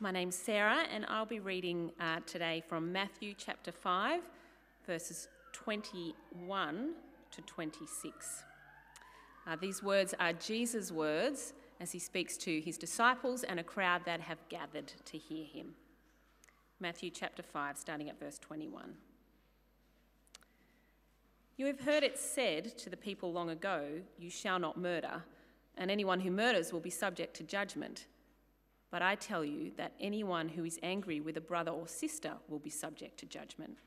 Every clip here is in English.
My name's Sarah, and I'll be reading uh, today from Matthew chapter 5, verses 21 to 26. Uh, these words are Jesus' words as he speaks to his disciples and a crowd that have gathered to hear him. Matthew chapter 5, starting at verse 21. You have heard it said to the people long ago, You shall not murder, and anyone who murders will be subject to judgment. But I tell you that anyone who is angry with a brother or sister will be subject to judgment.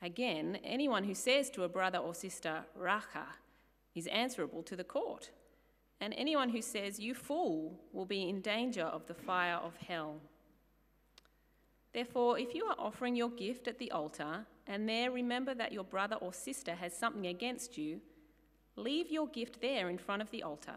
Again, anyone who says to a brother or sister, Raca, is answerable to the court. And anyone who says, You fool, will be in danger of the fire of hell. Therefore, if you are offering your gift at the altar, and there remember that your brother or sister has something against you, leave your gift there in front of the altar.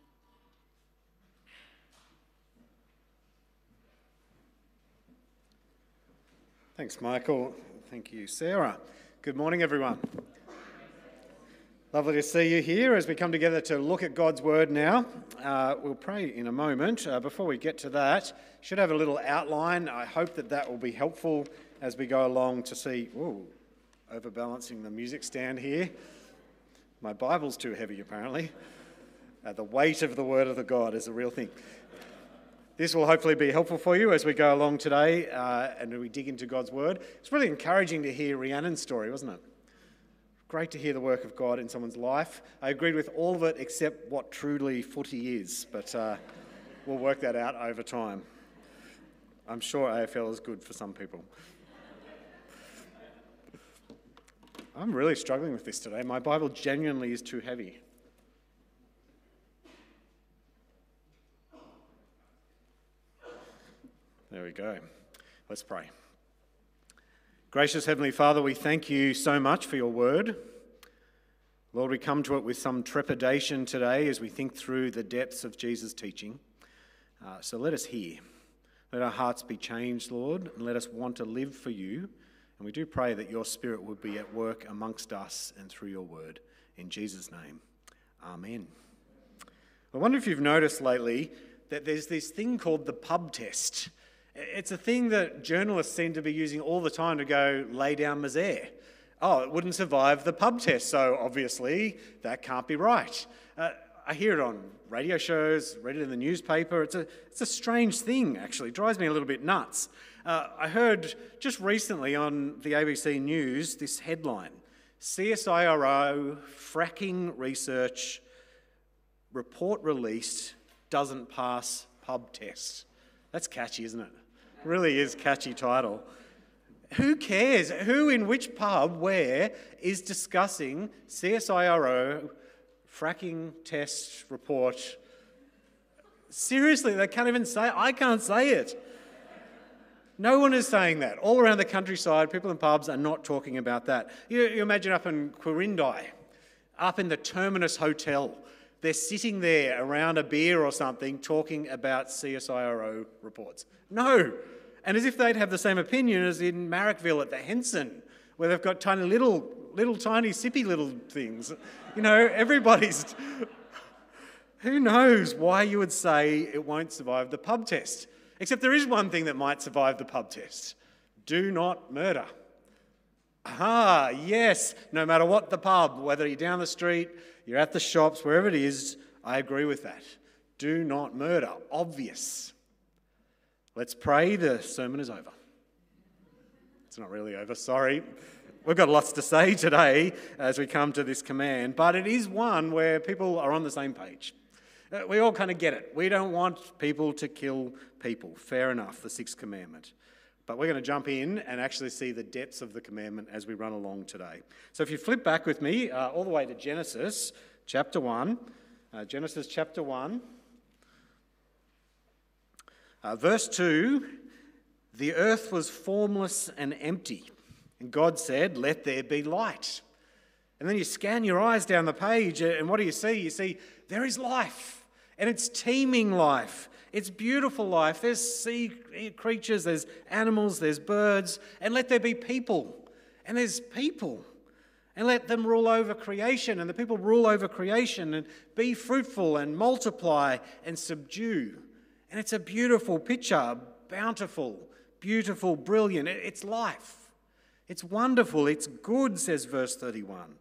Thanks, Michael. Thank you, Sarah. Good morning, everyone. Lovely to see you here as we come together to look at God's Word now. Uh, we'll pray in a moment. Uh, before we get to that, should have a little outline. I hope that that will be helpful as we go along to see. Ooh, overbalancing the music stand here. My Bible's too heavy, apparently. Uh, the weight of the Word of the God is a real thing. This will hopefully be helpful for you as we go along today uh, and we dig into God's Word. It's really encouraging to hear Rhiannon's story, wasn't it? Great to hear the work of God in someone's life. I agreed with all of it except what truly footy is, but uh, we'll work that out over time. I'm sure AFL is good for some people. I'm really struggling with this today. My Bible genuinely is too heavy. There we go. Let's pray. Gracious Heavenly Father, we thank you so much for your word. Lord, we come to it with some trepidation today as we think through the depths of Jesus' teaching. Uh, so let us hear. Let our hearts be changed, Lord, and let us want to live for you. And we do pray that your Spirit would be at work amongst us and through your word. In Jesus' name, Amen. I wonder if you've noticed lately that there's this thing called the pub test. It's a thing that journalists seem to be using all the time to go lay down misère. Oh, it wouldn't survive the pub test, so obviously that can't be right. Uh, I hear it on radio shows, read it in the newspaper. It's a, it's a strange thing, actually. It drives me a little bit nuts. Uh, I heard just recently on the ABC News this headline CSIRO fracking research report released doesn't pass pub test. That's catchy, isn't it? Really is catchy title. Who cares? Who in which pub where is discussing CSIRO fracking test report? Seriously, they can't even say I can't say it. No one is saying that. All around the countryside, people in pubs are not talking about that. You, you imagine up in Quirindi, up in the Terminus Hotel, they're sitting there around a beer or something talking about CSIRO reports. No. And as if they'd have the same opinion as in Marrickville at the Henson, where they've got tiny little, little tiny sippy little things. You know, everybody's. Who knows why you would say it won't survive the pub test? Except there is one thing that might survive the pub test do not murder. Ah, yes, no matter what the pub, whether you're down the street, you're at the shops, wherever it is, I agree with that. Do not murder. Obvious. Let's pray. The sermon is over. It's not really over, sorry. We've got lots to say today as we come to this command, but it is one where people are on the same page. Uh, we all kind of get it. We don't want people to kill people. Fair enough, the sixth commandment. But we're going to jump in and actually see the depths of the commandment as we run along today. So if you flip back with me uh, all the way to Genesis chapter 1, uh, Genesis chapter 1, uh, verse 2 the earth was formless and empty. And God said, Let there be light. And then you scan your eyes down the page, and what do you see? You see there is life, and it's teeming life. It's beautiful life. There's sea creatures, there's animals, there's birds, and let there be people. And there's people. And let them rule over creation, and the people rule over creation and be fruitful and multiply and subdue. And it's a beautiful picture, bountiful, beautiful, brilliant. It's life. It's wonderful. It's good, says verse 31.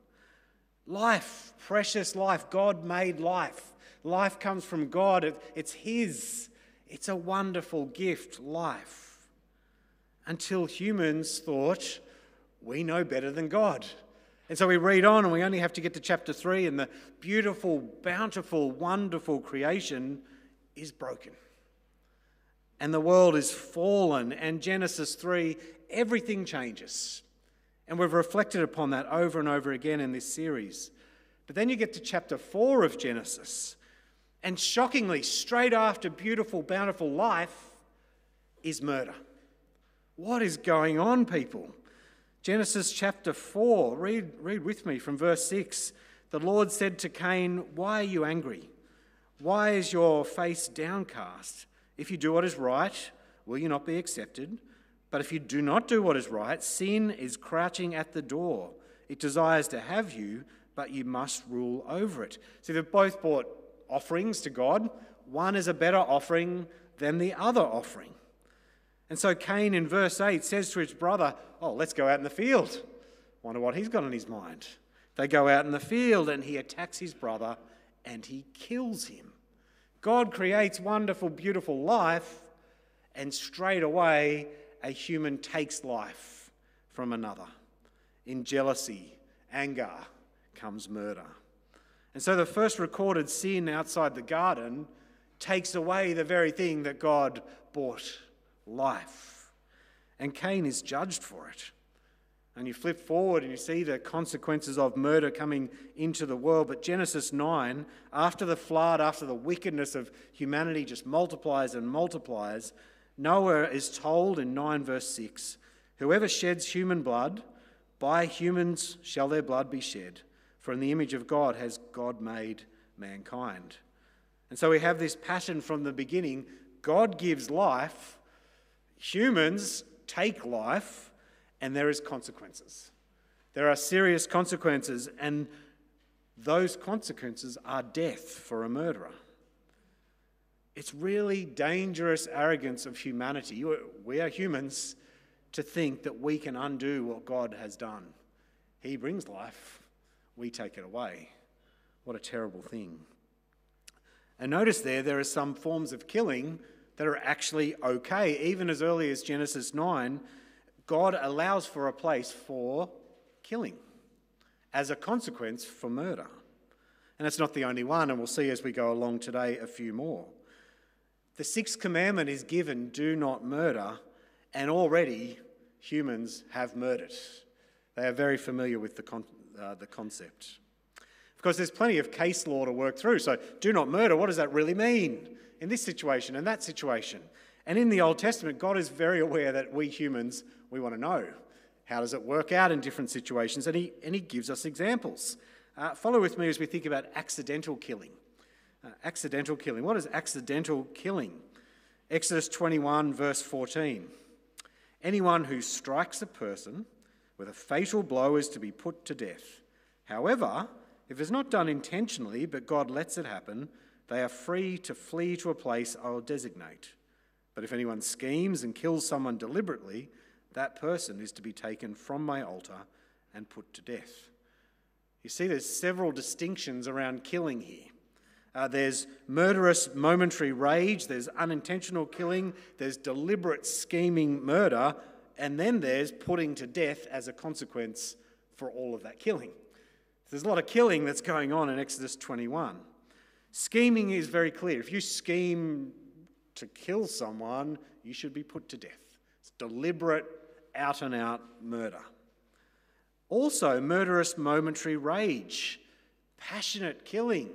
Life, precious life. God made life. Life comes from God, it's His. It's a wonderful gift, life. Until humans thought, we know better than God. And so we read on, and we only have to get to chapter 3, and the beautiful, bountiful, wonderful creation is broken. And the world is fallen, and Genesis 3, everything changes. And we've reflected upon that over and over again in this series. But then you get to chapter 4 of Genesis, and shockingly, straight after beautiful, bountiful life is murder. What is going on, people? Genesis chapter 4, read, read with me from verse 6. The Lord said to Cain, Why are you angry? Why is your face downcast? If you do what is right, will you not be accepted? But if you do not do what is right, sin is crouching at the door. It desires to have you, but you must rule over it. See, they've both brought offerings to God. One is a better offering than the other offering. And so Cain in verse 8 says to his brother, Oh, let's go out in the field. Wonder what he's got in his mind. They go out in the field and he attacks his brother and he kills him. God creates wonderful, beautiful life, and straight away a human takes life from another. In jealousy, anger comes murder. And so the first recorded sin outside the garden takes away the very thing that God bought life. And Cain is judged for it. And you flip forward and you see the consequences of murder coming into the world. But Genesis 9, after the flood, after the wickedness of humanity just multiplies and multiplies, Noah is told in 9 verse 6 Whoever sheds human blood, by humans shall their blood be shed. For in the image of God has God made mankind. And so we have this pattern from the beginning God gives life, humans take life, and there is consequences. There are serious consequences, and those consequences are death for a murderer. It's really dangerous arrogance of humanity. We are humans to think that we can undo what God has done. He brings life, we take it away. What a terrible thing. And notice there, there are some forms of killing that are actually okay. Even as early as Genesis 9, God allows for a place for killing as a consequence for murder. And it's not the only one, and we'll see as we go along today a few more. The sixth commandment is given do not murder, and already humans have murdered. They are very familiar with the, con- the concept. Of course, there's plenty of case law to work through. So, do not murder, what does that really mean in this situation and that situation? And in the Old Testament, God is very aware that we humans, we want to know how does it work out in different situations, and He, and he gives us examples. Uh, follow with me as we think about accidental killing. Uh, accidental killing. What is accidental killing? Exodus 21, verse 14. Anyone who strikes a person with a fatal blow is to be put to death. However, if it's not done intentionally, but God lets it happen, they are free to flee to a place I will designate. But if anyone schemes and kills someone deliberately, that person is to be taken from my altar and put to death. You see, there's several distinctions around killing here. Uh, there's murderous momentary rage, there's unintentional killing, there's deliberate scheming murder, and then there's putting to death as a consequence for all of that killing. There's a lot of killing that's going on in Exodus 21. Scheming is very clear. If you scheme to kill someone, you should be put to death. It's deliberate, out and out murder. Also, murderous momentary rage, passionate killing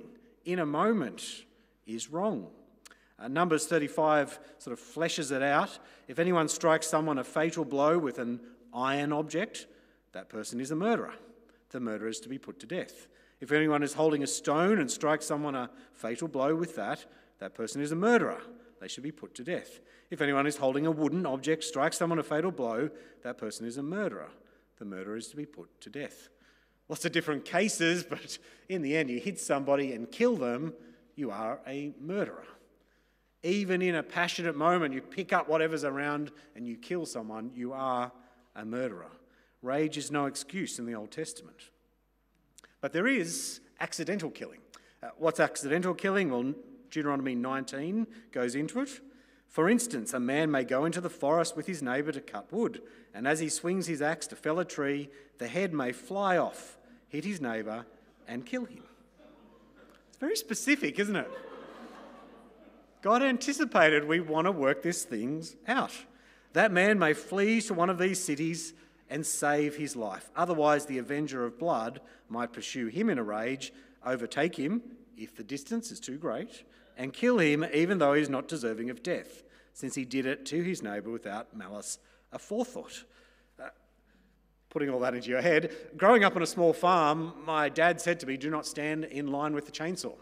in a moment is wrong. Uh, Numbers 35 sort of fleshes it out. If anyone strikes someone a fatal blow with an iron object, that person is a murderer. The murderer is to be put to death. If anyone is holding a stone and strikes someone a fatal blow with that, that person is a murderer. They should be put to death. If anyone is holding a wooden object, strikes someone a fatal blow, that person is a murderer. The murderer is to be put to death. Lots of different cases, but in the end, you hit somebody and kill them, you are a murderer. Even in a passionate moment, you pick up whatever's around and you kill someone, you are a murderer. Rage is no excuse in the Old Testament. But there is accidental killing. Uh, what's accidental killing? Well, Deuteronomy 19 goes into it. For instance, a man may go into the forest with his neighbour to cut wood, and as he swings his axe to fell a tree, the head may fly off, hit his neighbour, and kill him. It's very specific, isn't it? God anticipated we want to work these things out. That man may flee to one of these cities and save his life. Otherwise, the avenger of blood might pursue him in a rage, overtake him, if the distance is too great, and kill him even though he is not deserving of death, since he did it to his neighbour without malice aforethought. Uh, putting all that into your head, growing up on a small farm, my dad said to me, Do not stand in line with the chainsaw,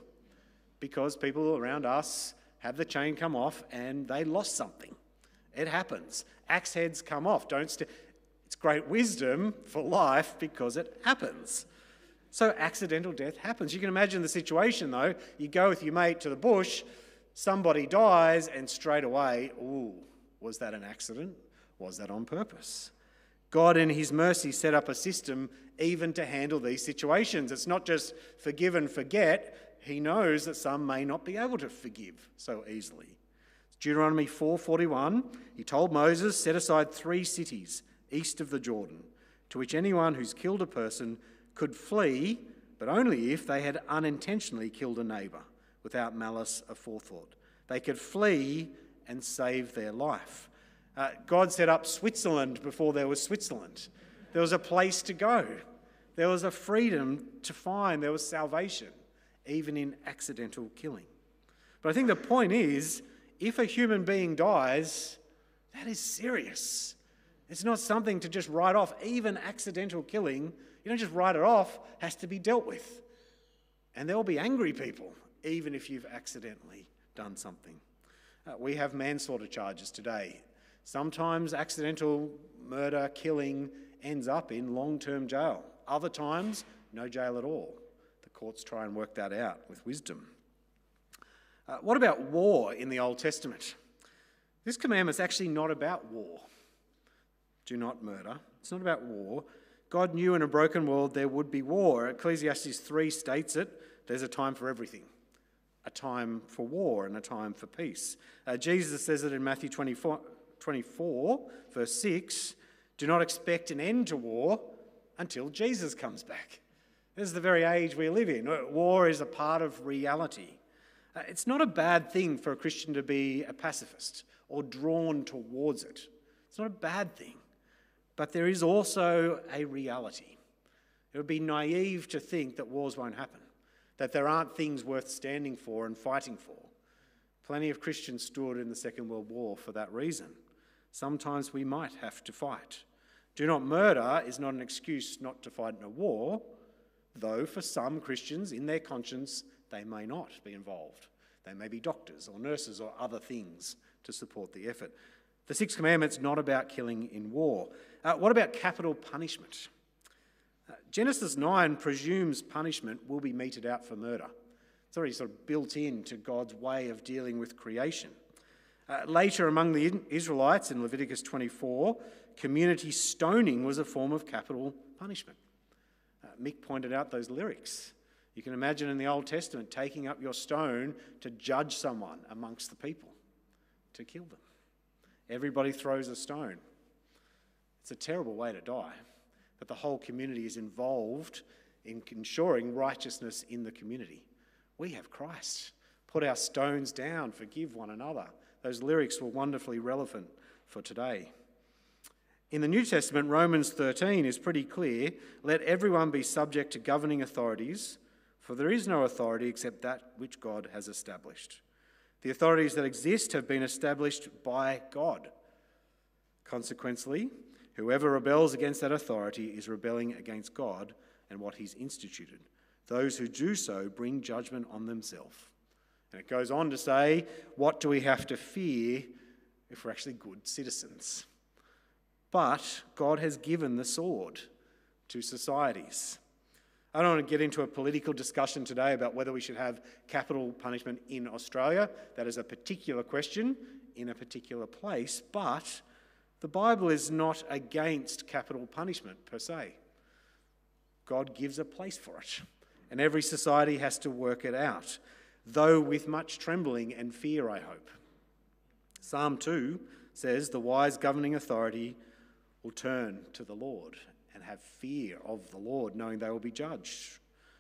because people around us have the chain come off and they lost something. It happens. Axe heads come off. Don't st- it's great wisdom for life because it happens. So accidental death happens. You can imagine the situation though. You go with your mate to the bush, somebody dies, and straight away, ooh, was that an accident? Was that on purpose? God, in His mercy, set up a system even to handle these situations. It's not just forgive and forget. He knows that some may not be able to forgive so easily. Deuteronomy 4:41, he told Moses, "Set aside 3 cities east of the Jordan, to which anyone who's killed a person could flee, but only if they had unintentionally killed a neighbour without malice aforethought. They could flee and save their life. Uh, God set up Switzerland before there was Switzerland. There was a place to go, there was a freedom to find, there was salvation, even in accidental killing. But I think the point is if a human being dies, that is serious. It's not something to just write off. Even accidental killing you don't just write it off, has to be dealt with. And there will be angry people, even if you've accidentally done something. Uh, we have manslaughter charges today. Sometimes accidental murder, killing ends up in long term jail. Other times, no jail at all. Courts try and work that out with wisdom. Uh, what about war in the Old Testament? This commandment is actually not about war. Do not murder. It's not about war. God knew in a broken world there would be war. Ecclesiastes 3 states it there's a time for everything a time for war and a time for peace. Uh, Jesus says it in Matthew 24, 24, verse 6 do not expect an end to war until Jesus comes back. This is the very age we live in. War is a part of reality. Uh, it's not a bad thing for a Christian to be a pacifist or drawn towards it. It's not a bad thing. But there is also a reality. It would be naive to think that wars won't happen, that there aren't things worth standing for and fighting for. Plenty of Christians stood in the Second World War for that reason. Sometimes we might have to fight. Do not murder is not an excuse not to fight in a war, though for some Christians, in their conscience, they may not be involved. They may be doctors or nurses or other things to support the effort. The Sixth Commandment's not about killing in war. Uh, what about capital punishment? Uh, Genesis 9 presumes punishment will be meted out for murder. It's already sort of built into God's way of dealing with creation. Uh, later, among the Israelites in Leviticus 24, community stoning was a form of capital punishment. Uh, Mick pointed out those lyrics. You can imagine in the Old Testament taking up your stone to judge someone amongst the people, to kill them. Everybody throws a stone. It's a terrible way to die, but the whole community is involved in ensuring righteousness in the community. We have Christ. Put our stones down, forgive one another. Those lyrics were wonderfully relevant for today. In the New Testament, Romans 13 is pretty clear let everyone be subject to governing authorities, for there is no authority except that which God has established. The authorities that exist have been established by God. Consequently, Whoever rebels against that authority is rebelling against God and what He's instituted. Those who do so bring judgment on themselves. And it goes on to say, What do we have to fear if we're actually good citizens? But God has given the sword to societies. I don't want to get into a political discussion today about whether we should have capital punishment in Australia. That is a particular question in a particular place, but the Bible is not against capital punishment per se. God gives a place for it, and every society has to work it out, though with much trembling and fear, I hope. Psalm 2 says, The wise governing authority will turn to the Lord and have fear of the Lord, knowing they will be judged.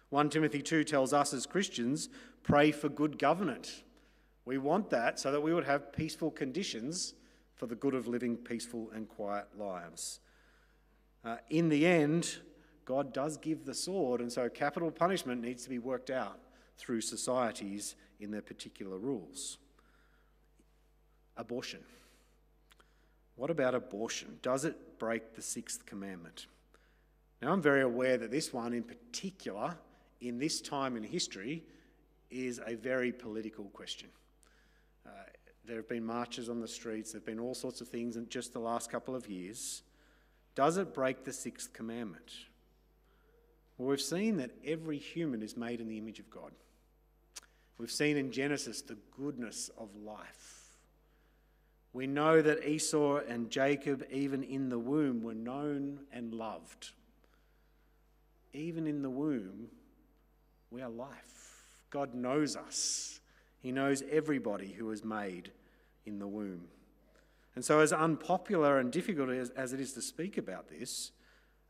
1 Timothy 2 tells us as Christians, pray for good government. We want that so that we would have peaceful conditions for the good of living peaceful and quiet lives. Uh, in the end, God does give the sword, and so capital punishment needs to be worked out through societies in their particular rules. Abortion. What about abortion? Does it break the sixth commandment? Now, I'm very aware that this one in particular, in this time in history, is a very political question. Uh, there have been marches on the streets, there have been all sorts of things in just the last couple of years. Does it break the sixth commandment? Well, we've seen that every human is made in the image of God. We've seen in Genesis the goodness of life. We know that Esau and Jacob, even in the womb, were known and loved even in the womb, we are life. God knows us, He knows everybody who is made in the womb. And so, as unpopular and difficult as, as it is to speak about this,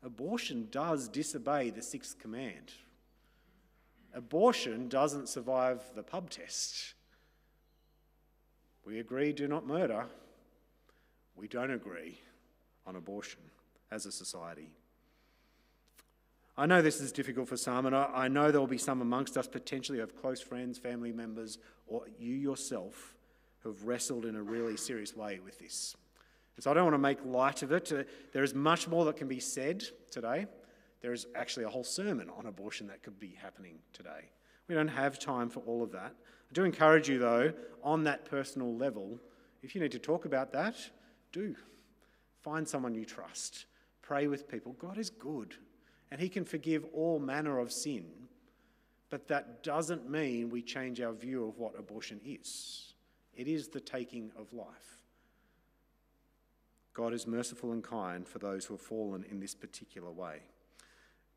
abortion does disobey the sixth command. Abortion doesn't survive the pub test. We agree do not murder. We don't agree on abortion as a society. I know this is difficult for some, and I, know there will be some amongst us potentially of close friends, family members, or you yourself who have wrestled in a really serious way with this. And so I don't want to make light of it. There is much more that can be said today. There is actually a whole sermon on abortion that could be happening today. We don't have time for all of that. I do encourage you, though, on that personal level, if you need to talk about that, do. Find someone you trust. Pray with people. God is good and He can forgive all manner of sin. But that doesn't mean we change our view of what abortion is. It is the taking of life. God is merciful and kind for those who have fallen in this particular way.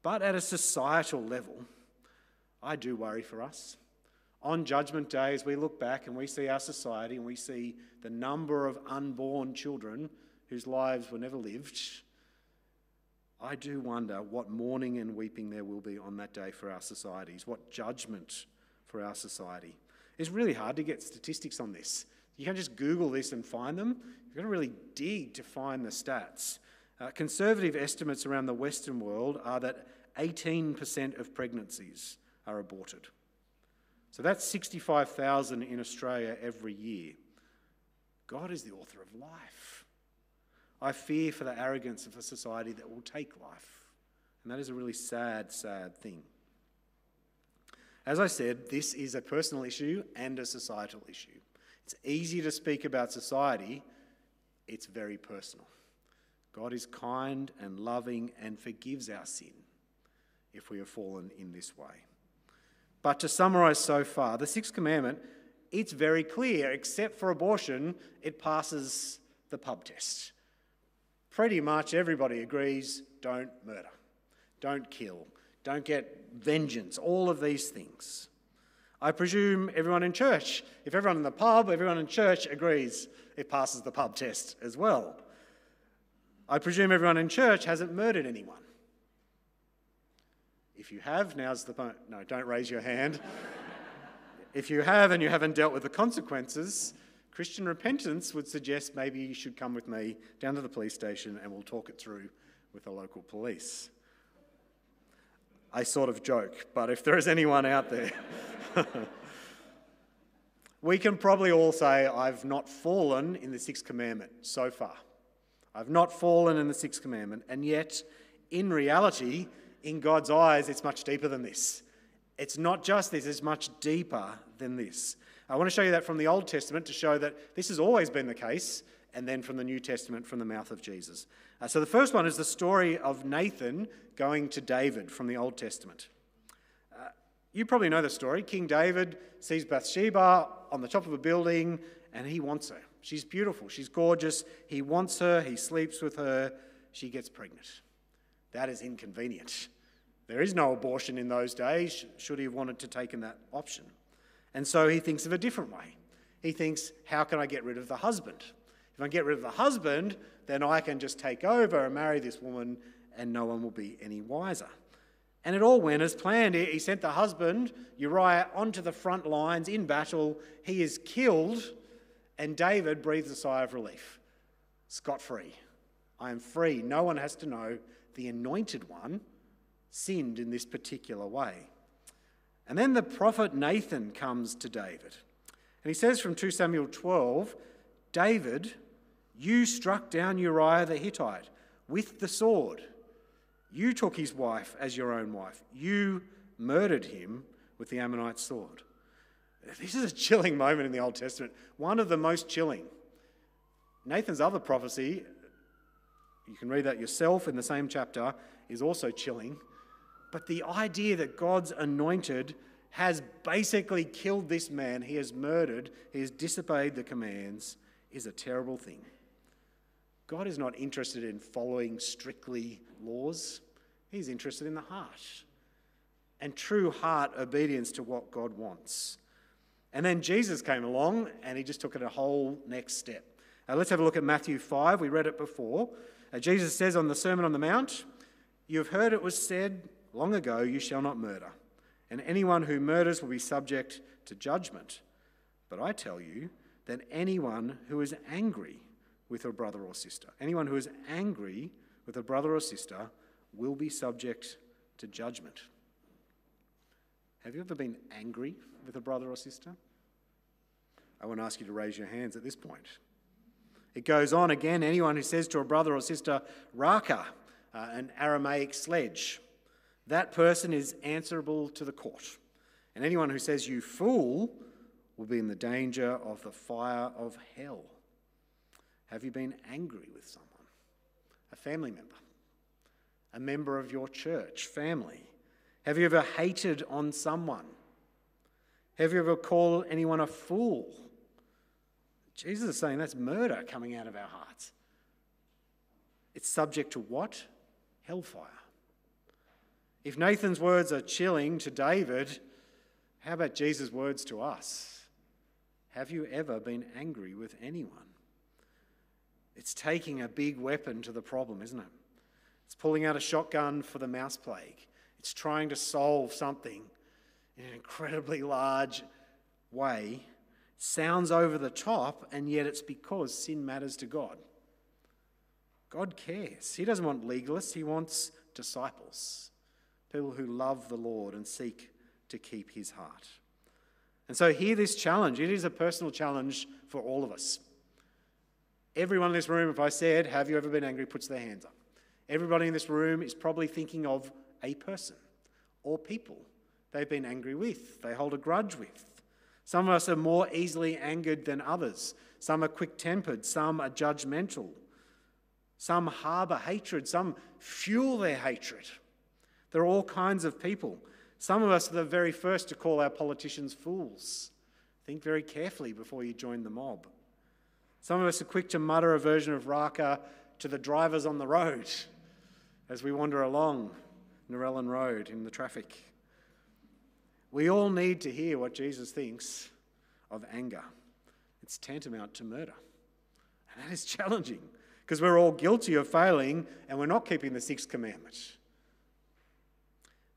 But at a societal level, I do worry for us. On Judgment Day, as we look back and we see our society and we see the number of unborn children whose lives were never lived, I do wonder what mourning and weeping there will be on that day for our societies, what judgment for our society. It's really hard to get statistics on this. You can't just Google this and find them. You've got to really dig to find the stats. Uh, conservative estimates around the Western world are that 18% of pregnancies are aborted. So that's 65,000 in Australia every year. God is the author of life. I fear for the arrogance of a society that will take life. And that is a really sad, sad thing. As I said, this is a personal issue and a societal issue. It's easy to speak about society, it's very personal. God is kind and loving and forgives our sin if we have fallen in this way. But to summarize so far, the sixth commandment, it's very clear, except for abortion, it passes the pub test pretty much everybody agrees don't murder, don't kill, don't get vengeance, all of these things. I presume everyone in church, if everyone in the pub, everyone in church agrees it passes the pub test as well. I presume everyone in church hasn't murdered anyone. If you have, now's the point. No, don't raise your hand. if you have and you haven't dealt with the consequences, Christian repentance would suggest maybe you should come with me down to the police station and we'll talk it through with the local police. I sort of joke, but if there is anyone out there, we can probably all say, I've not fallen in the sixth commandment so far. I've not fallen in the sixth commandment. And yet, in reality, in God's eyes, it's much deeper than this. It's not just this, it's much deeper than this. I want to show you that from the Old Testament to show that this has always been the case, and then from the New Testament from the mouth of Jesus. Uh, so the first one is the story of Nathan going to David from the Old Testament. Uh, you probably know the story. King David sees Bathsheba on the top of a building and he wants her. She's beautiful, she's gorgeous. He wants her, he sleeps with her, she gets pregnant. That is inconvenient. There is no abortion in those days, should he have wanted to take in that option. And so he thinks of a different way. He thinks, how can I get rid of the husband? If I get rid of the husband, then I can just take over and marry this woman and no one will be any wiser. And it all went as planned. He sent the husband, Uriah, onto the front lines in battle. He is killed, and David breathes a sigh of relief. Scot free. I am free. No one has to know the anointed one sinned in this particular way. And then the prophet Nathan comes to David. And he says from 2 Samuel 12 David, you struck down Uriah the Hittite with the sword. You took his wife as your own wife. You murdered him with the Ammonite sword. This is a chilling moment in the Old Testament, one of the most chilling. Nathan's other prophecy, you can read that yourself in the same chapter, is also chilling. But the idea that God's anointed has basically killed this man, he has murdered, he has disobeyed the commands, is a terrible thing. God is not interested in following strictly laws, He's interested in the heart and true heart obedience to what God wants. And then Jesus came along and he just took it a whole next step. Now let's have a look at Matthew 5. We read it before. Uh, Jesus says on the Sermon on the Mount, You have heard it was said long ago, You shall not murder, and anyone who murders will be subject to judgment. But I tell you that anyone who is angry with a brother or sister, anyone who is angry with a brother or sister, will be subject to judgment. Have you ever been angry with a brother or sister? I want to ask you to raise your hands at this point. It goes on again anyone who says to a brother or sister, Raka, uh, an Aramaic sledge, that person is answerable to the court. And anyone who says, You fool, will be in the danger of the fire of hell. Have you been angry with someone? A family member? A member of your church family? Have you ever hated on someone? Have you ever called anyone a fool? Jesus is saying that's murder coming out of our hearts. It's subject to what? Hellfire. If Nathan's words are chilling to David, how about Jesus' words to us? Have you ever been angry with anyone? It's taking a big weapon to the problem, isn't it? It's pulling out a shotgun for the mouse plague. It's trying to solve something in an incredibly large way. Sounds over the top, and yet it's because sin matters to God. God cares. He doesn't want legalists, He wants disciples, people who love the Lord and seek to keep His heart. And so, hear this challenge. It is a personal challenge for all of us. Everyone in this room, if I said, Have you ever been angry, puts their hands up. Everybody in this room is probably thinking of a person or people they've been angry with, they hold a grudge with. Some of us are more easily angered than others. Some are quick tempered, some are judgmental. Some harbour hatred, some fuel their hatred. There are all kinds of people. Some of us are the very first to call our politicians fools. Think very carefully before you join the mob. Some of us are quick to mutter a version of Raka to the drivers on the road as we wander along Narellan Road in the traffic. We all need to hear what Jesus thinks of anger. It's tantamount to murder. And that is challenging because we're all guilty of failing and we're not keeping the sixth commandment.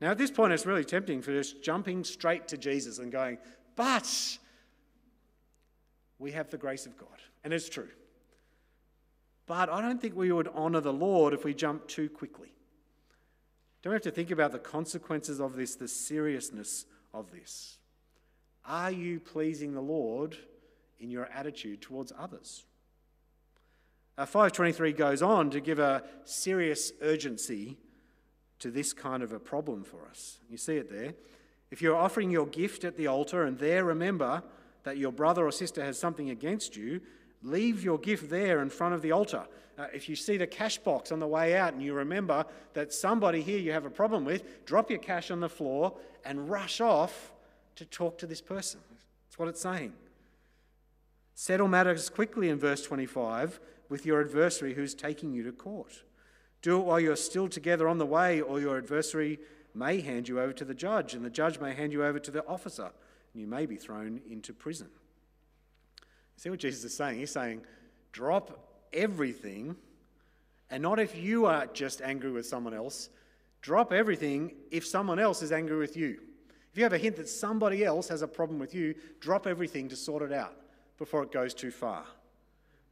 Now, at this point, it's really tempting for just jumping straight to Jesus and going, but we have the grace of God. And it's true. But I don't think we would honour the Lord if we jump too quickly. Don't we have to think about the consequences of this, the seriousness of this? Are you pleasing the Lord in your attitude towards others? Uh, 523 goes on to give a serious urgency to this kind of a problem for us. You see it there. If you're offering your gift at the altar and there remember that your brother or sister has something against you, leave your gift there in front of the altar. Uh, if you see the cash box on the way out and you remember that somebody here you have a problem with, drop your cash on the floor and rush off to talk to this person. That's what it's saying. Settle matters quickly in verse 25 with your adversary who's taking you to court. Do it while you're still together on the way, or your adversary may hand you over to the judge, and the judge may hand you over to the officer, and you may be thrown into prison. See what Jesus is saying? He's saying, drop everything, and not if you are just angry with someone else, drop everything if someone else is angry with you. If you have a hint that somebody else has a problem with you, drop everything to sort it out before it goes too far.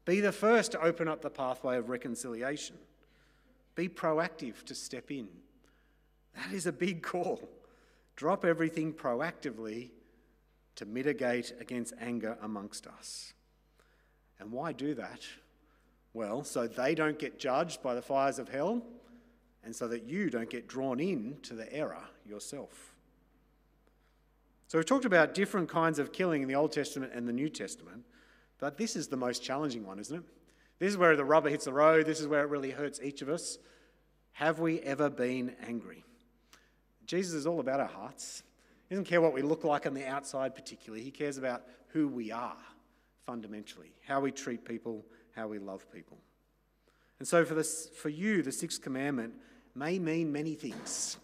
Be the first to open up the pathway of reconciliation. Be proactive to step in. That is a big call. Drop everything proactively to mitigate against anger amongst us. And why do that? Well, so they don't get judged by the fires of hell, and so that you don't get drawn in to the error yourself. So we've talked about different kinds of killing in the Old Testament and the New Testament, but this is the most challenging one, isn't it? This is where the rubber hits the road. This is where it really hurts each of us. Have we ever been angry? Jesus is all about our hearts. He doesn't care what we look like on the outside, particularly. He cares about who we are fundamentally, how we treat people, how we love people. And so, for, this, for you, the sixth commandment may mean many things.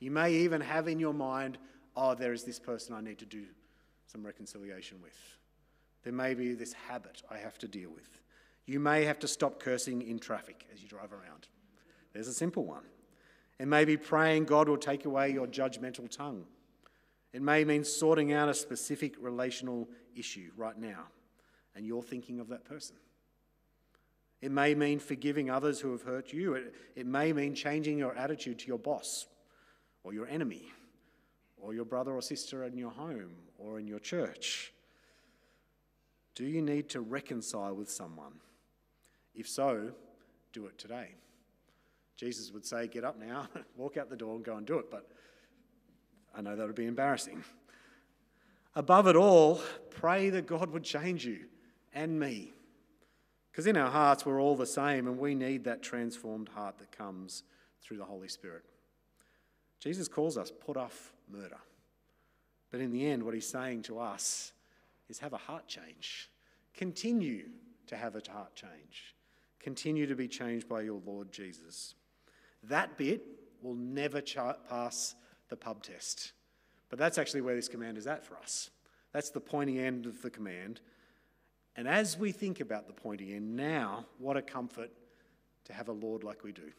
You may even have in your mind, oh, there is this person I need to do some reconciliation with. There may be this habit I have to deal with. You may have to stop cursing in traffic as you drive around. There's a simple one. It may be praying God will take away your judgmental tongue. It may mean sorting out a specific relational issue right now, and you're thinking of that person. It may mean forgiving others who have hurt you. It, it may mean changing your attitude to your boss or your enemy or your brother or sister in your home or in your church. Do you need to reconcile with someone? If so, do it today. Jesus would say, Get up now, walk out the door, and go and do it. But I know that would be embarrassing. Above it all, pray that God would change you and me. Because in our hearts, we're all the same, and we need that transformed heart that comes through the Holy Spirit. Jesus calls us, put off murder. But in the end, what he's saying to us is have a heart change. Continue to have a heart change. Continue to be changed by your Lord Jesus. That bit will never pass the pub test. But that's actually where this command is at for us. That's the pointy end of the command. And as we think about the pointy end now, what a comfort to have a Lord like we do.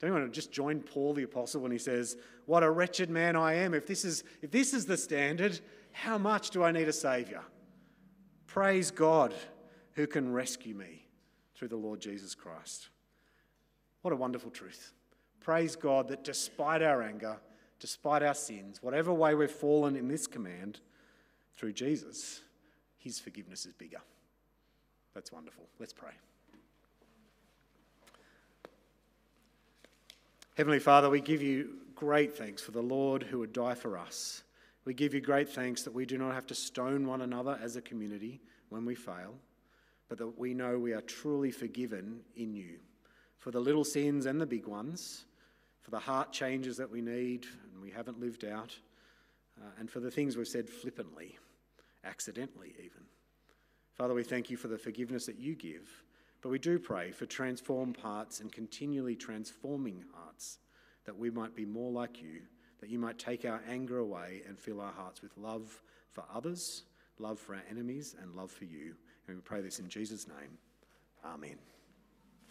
Don't you want to just join Paul the Apostle when he says, What a wretched man I am. If this is, if this is the standard, how much do I need a Saviour? Praise God who can rescue me through the Lord Jesus Christ. What a wonderful truth. Praise God that despite our anger, despite our sins, whatever way we've fallen in this command, through Jesus, his forgiveness is bigger. That's wonderful. Let's pray. Heavenly Father, we give you great thanks for the Lord who would die for us. We give you great thanks that we do not have to stone one another as a community when we fail, but that we know we are truly forgiven in you for the little sins and the big ones, for the heart changes that we need and we haven't lived out, uh, and for the things we've said flippantly, accidentally even. Father, we thank you for the forgiveness that you give, but we do pray for transformed hearts and continually transforming hearts, that we might be more like you, that you might take our anger away and fill our hearts with love for others, love for our enemies, and love for you. And we pray this in Jesus' name. Amen.